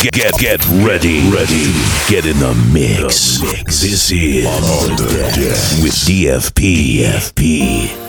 Get get get ready, ready. Get in the mix. mix This is on the deck with DFP. DFP.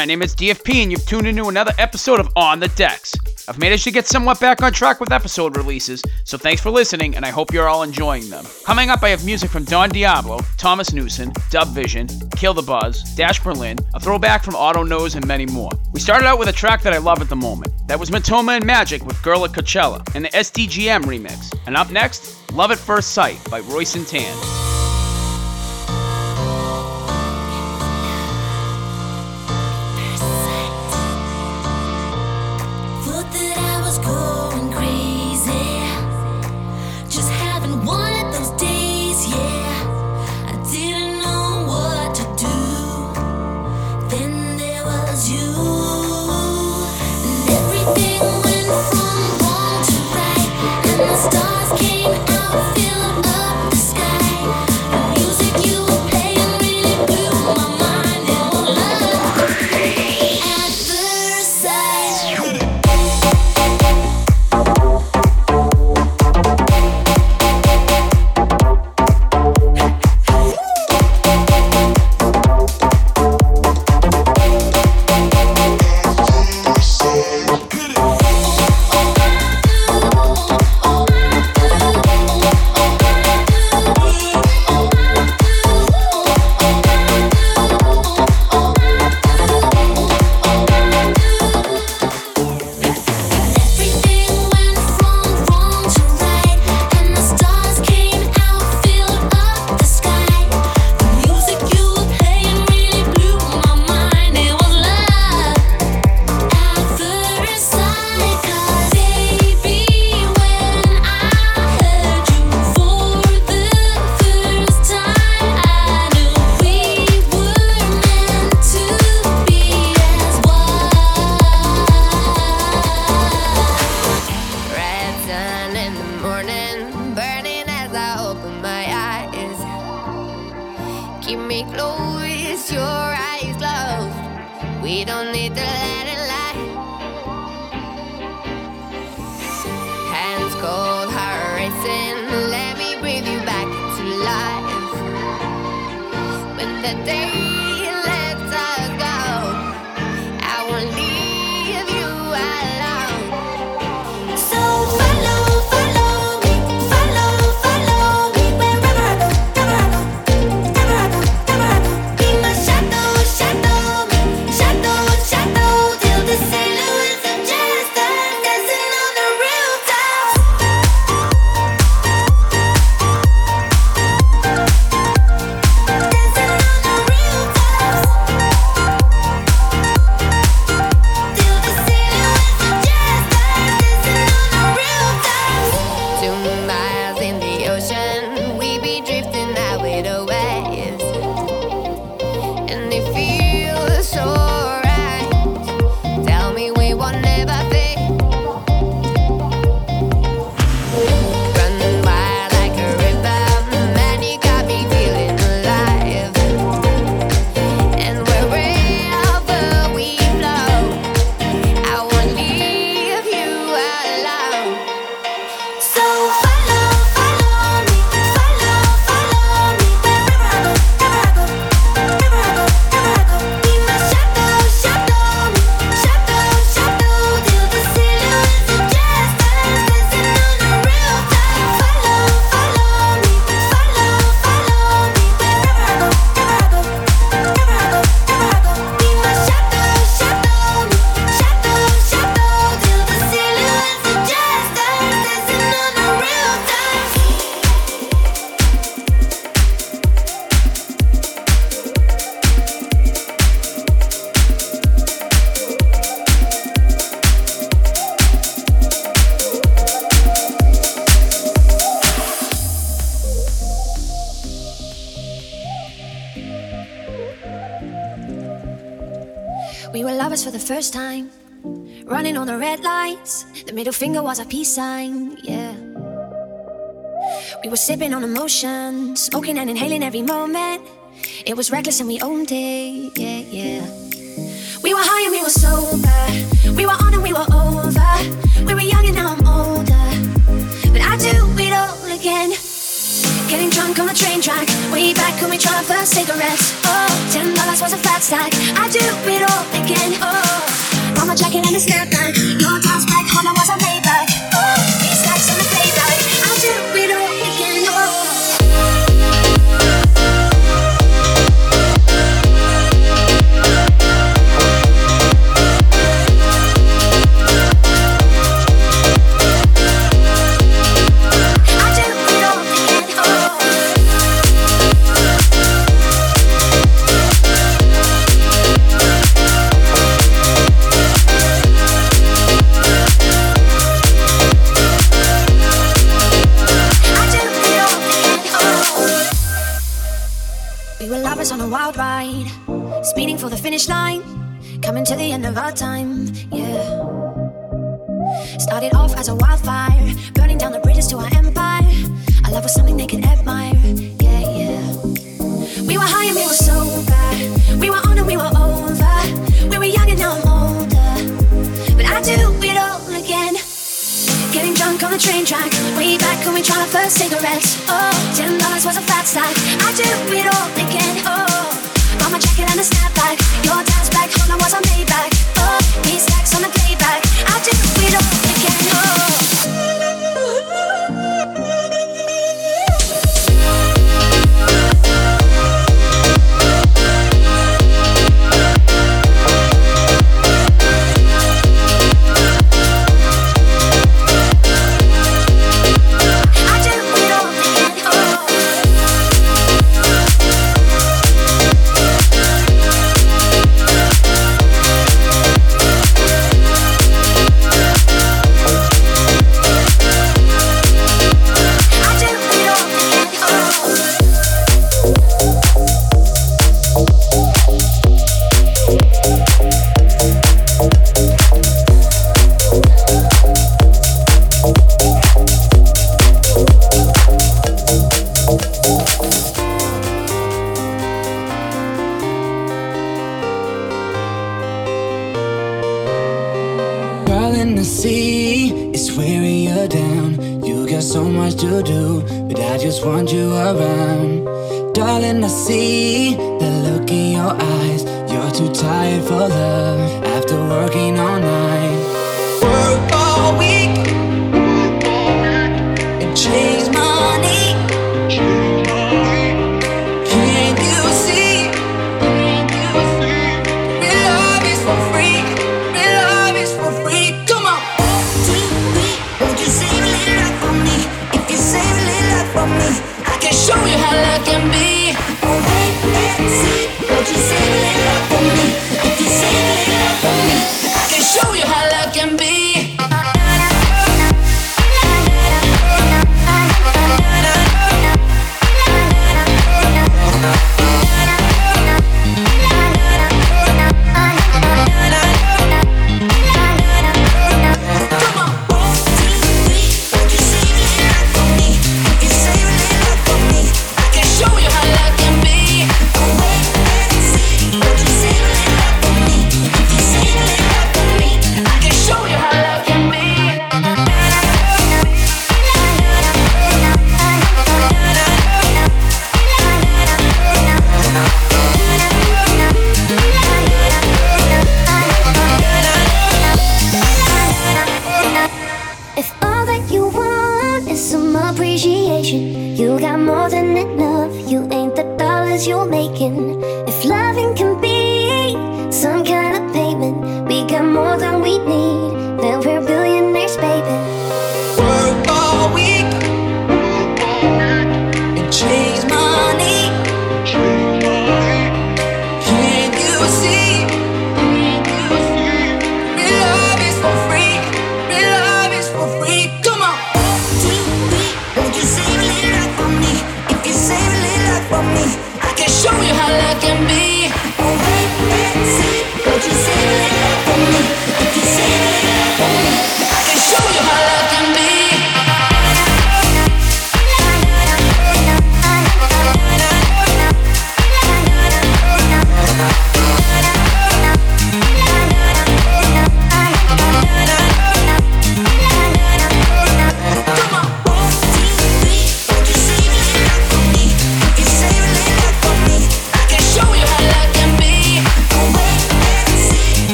my name is DFP, and you've tuned into another episode of On the Decks. I've managed to get somewhat back on track with episode releases, so thanks for listening, and I hope you're all enjoying them. Coming up, I have music from Don Diablo, Thomas Newson, Dub Vision, Kill the Buzz, Dash Berlin, a throwback from Otto Knows, and many more. We started out with a track that I love at the moment. That was Matoma and Magic with Girl at Coachella, and the SDGM remix. And up next, Love at First Sight by Royce and Tan. Middle finger was a peace sign, yeah. We were sipping on emotion, smoking and inhaling every moment. It was reckless and we owned it, yeah, yeah. We were high and we were sober. We were on and we were over. We were young and now I'm older. But I do it all again. Getting drunk on the train track. Way back when we tried first cigarettes. Oh, ten dollars was a fat stack. I do it all again. Oh, on my jacket and a snapback. Your toss back, Honda was a Maybach. Wild ride, speeding for the finish line, coming to the end of our time, yeah. Started off as a wildfire, burning down the bridges to our empire. Our love was something they could admire, yeah, yeah. We were high and we were sober, we were on and we were over. We were young and now I'm older, but I do it all again. Getting drunk on the train track, way back when we tried our first cigarettes. Oh, ten dollars was a fat stack. I do it all again. Oh, bought my jacket and a. Your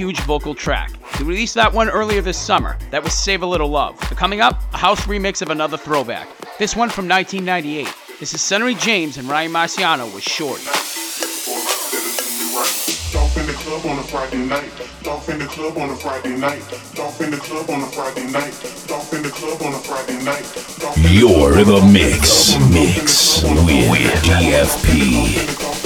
huge vocal track. They released that one earlier this summer. That was Save a Little Love. But coming up, a house remix of another throwback. This one from 1998. This is Sunnery James and Ryan Marciano with Shorty. Dolph in the club on a Friday night. Dolph in the club on a Friday night. Dolph in the club on a Friday night. Dolph in the club on a Friday night. You're the mix, mix with DFP.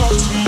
Mentioned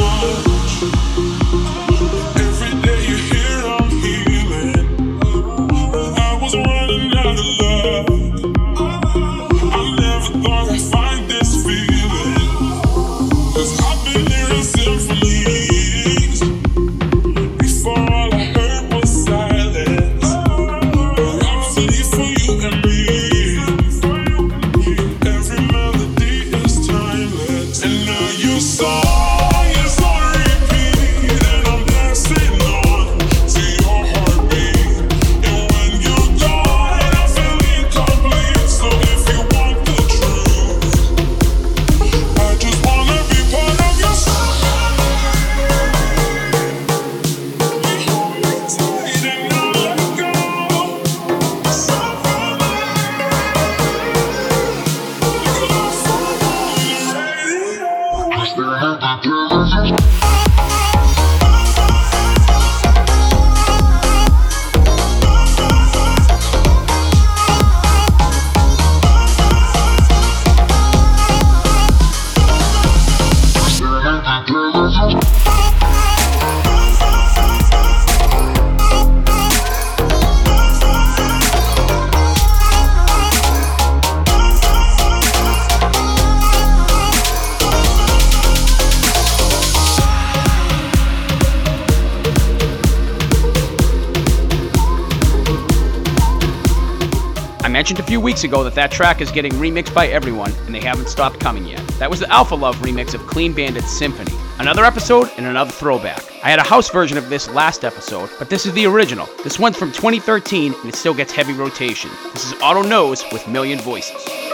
weeks ago that that track is getting remixed by everyone, and they haven't stopped coming yet. That was the Alpha Love remix of Clean Bandit's Symphony. Another episode and another throwback. I had a house version of this last episode, but this is the original. This one's from 2013, and it still gets heavy rotation. This is Otto Knows with Million Voices.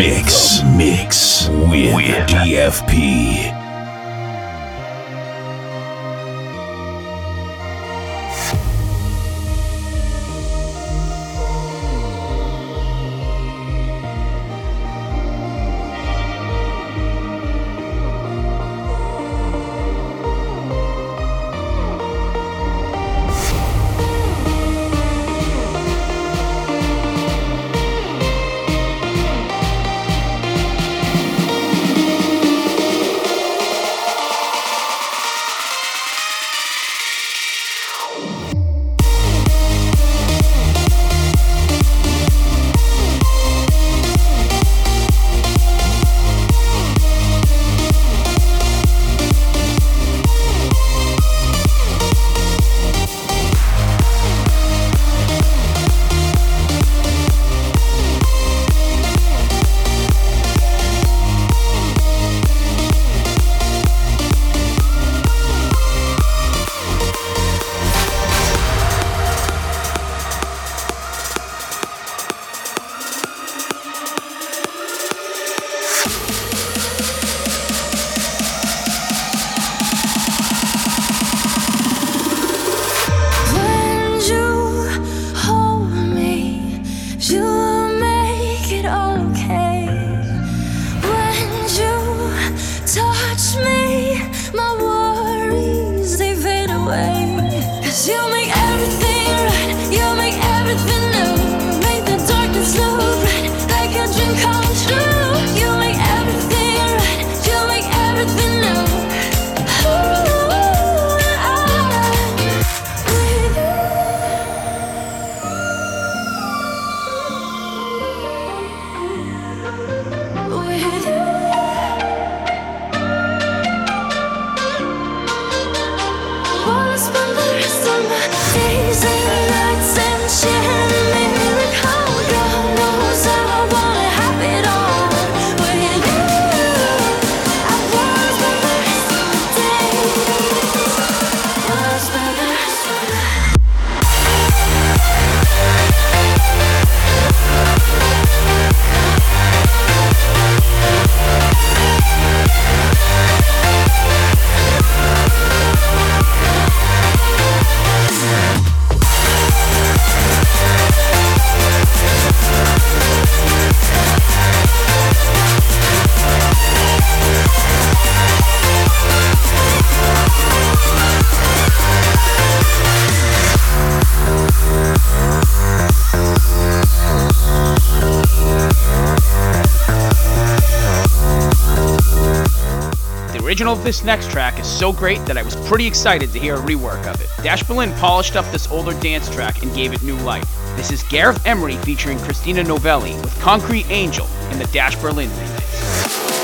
Mix. Mix with DFP. This next track is so great that I was pretty excited to hear a rework of it. Dash Berlin polished up this older dance track and gave it new life. This is Gareth Emery featuring Christina Novelli with Concrete Angel in the Dash Berlin remix.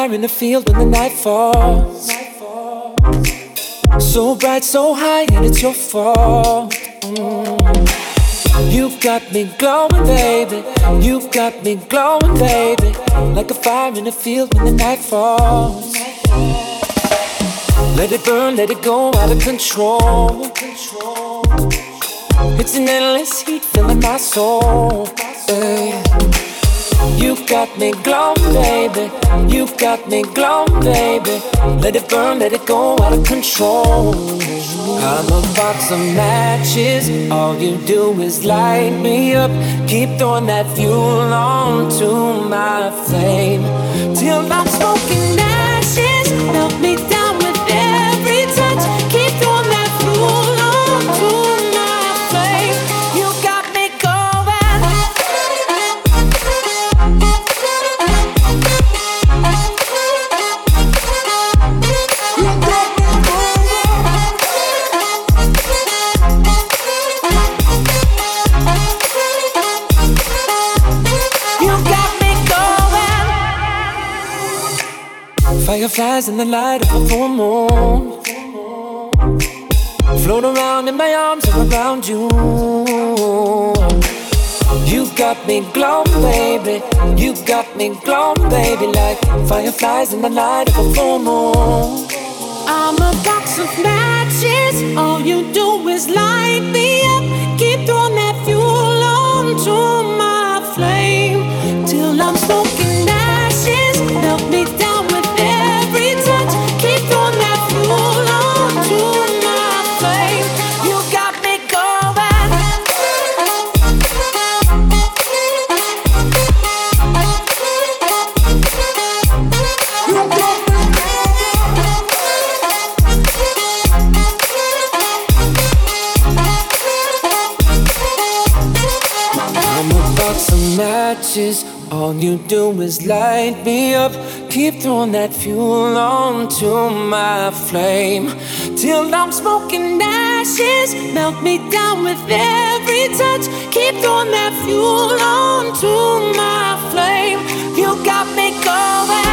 Fire in the field when the night falls. So bright, so high, and it's your fault. Mm. You've got me glowing, baby. You've got me glowing, baby. Like a fire in the field when the night falls. Let it burn, let it go out of control. It's an endless heat filling my soul. You got me glowing, baby. You got me glowing, baby. Let it burn, let it go out of control. I'm a box of matches. All you do is light me up. Keep throwing that fuel onto my flame till I'm smoking Fireflies in the light of a full moon. Float around in my arms around you. You got me glowing, baby. You got me glowing, baby, like fireflies in the light of a full moon. I'm a box of matches. All you do is light me up. All you do is light me up. Keep throwing that fuel onto my flame. Till I'm smoking ashes. Melt me down with every touch. Keep throwing that fuel onto my flame. You got me going.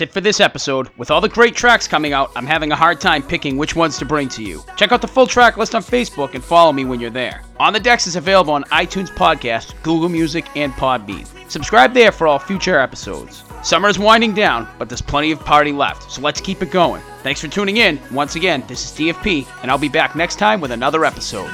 That's it for this episode. With all the great tracks coming out, I'm having a hard time picking which ones to bring to you. Check out the full track list on Facebook and follow me when you're there. On the Decks is available on iTunes Podcast, Google Music, and Podbean. Subscribe there for all future episodes. Summer is winding down, but there's plenty of party left, so let's keep it going. Thanks for tuning in. Once again, this is DFP, and I'll be back next time with another episode.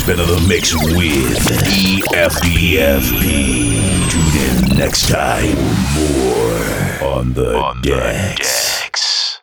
Just been in the mix with EFPFP. Tune in next time for more on the, on decks. The decks.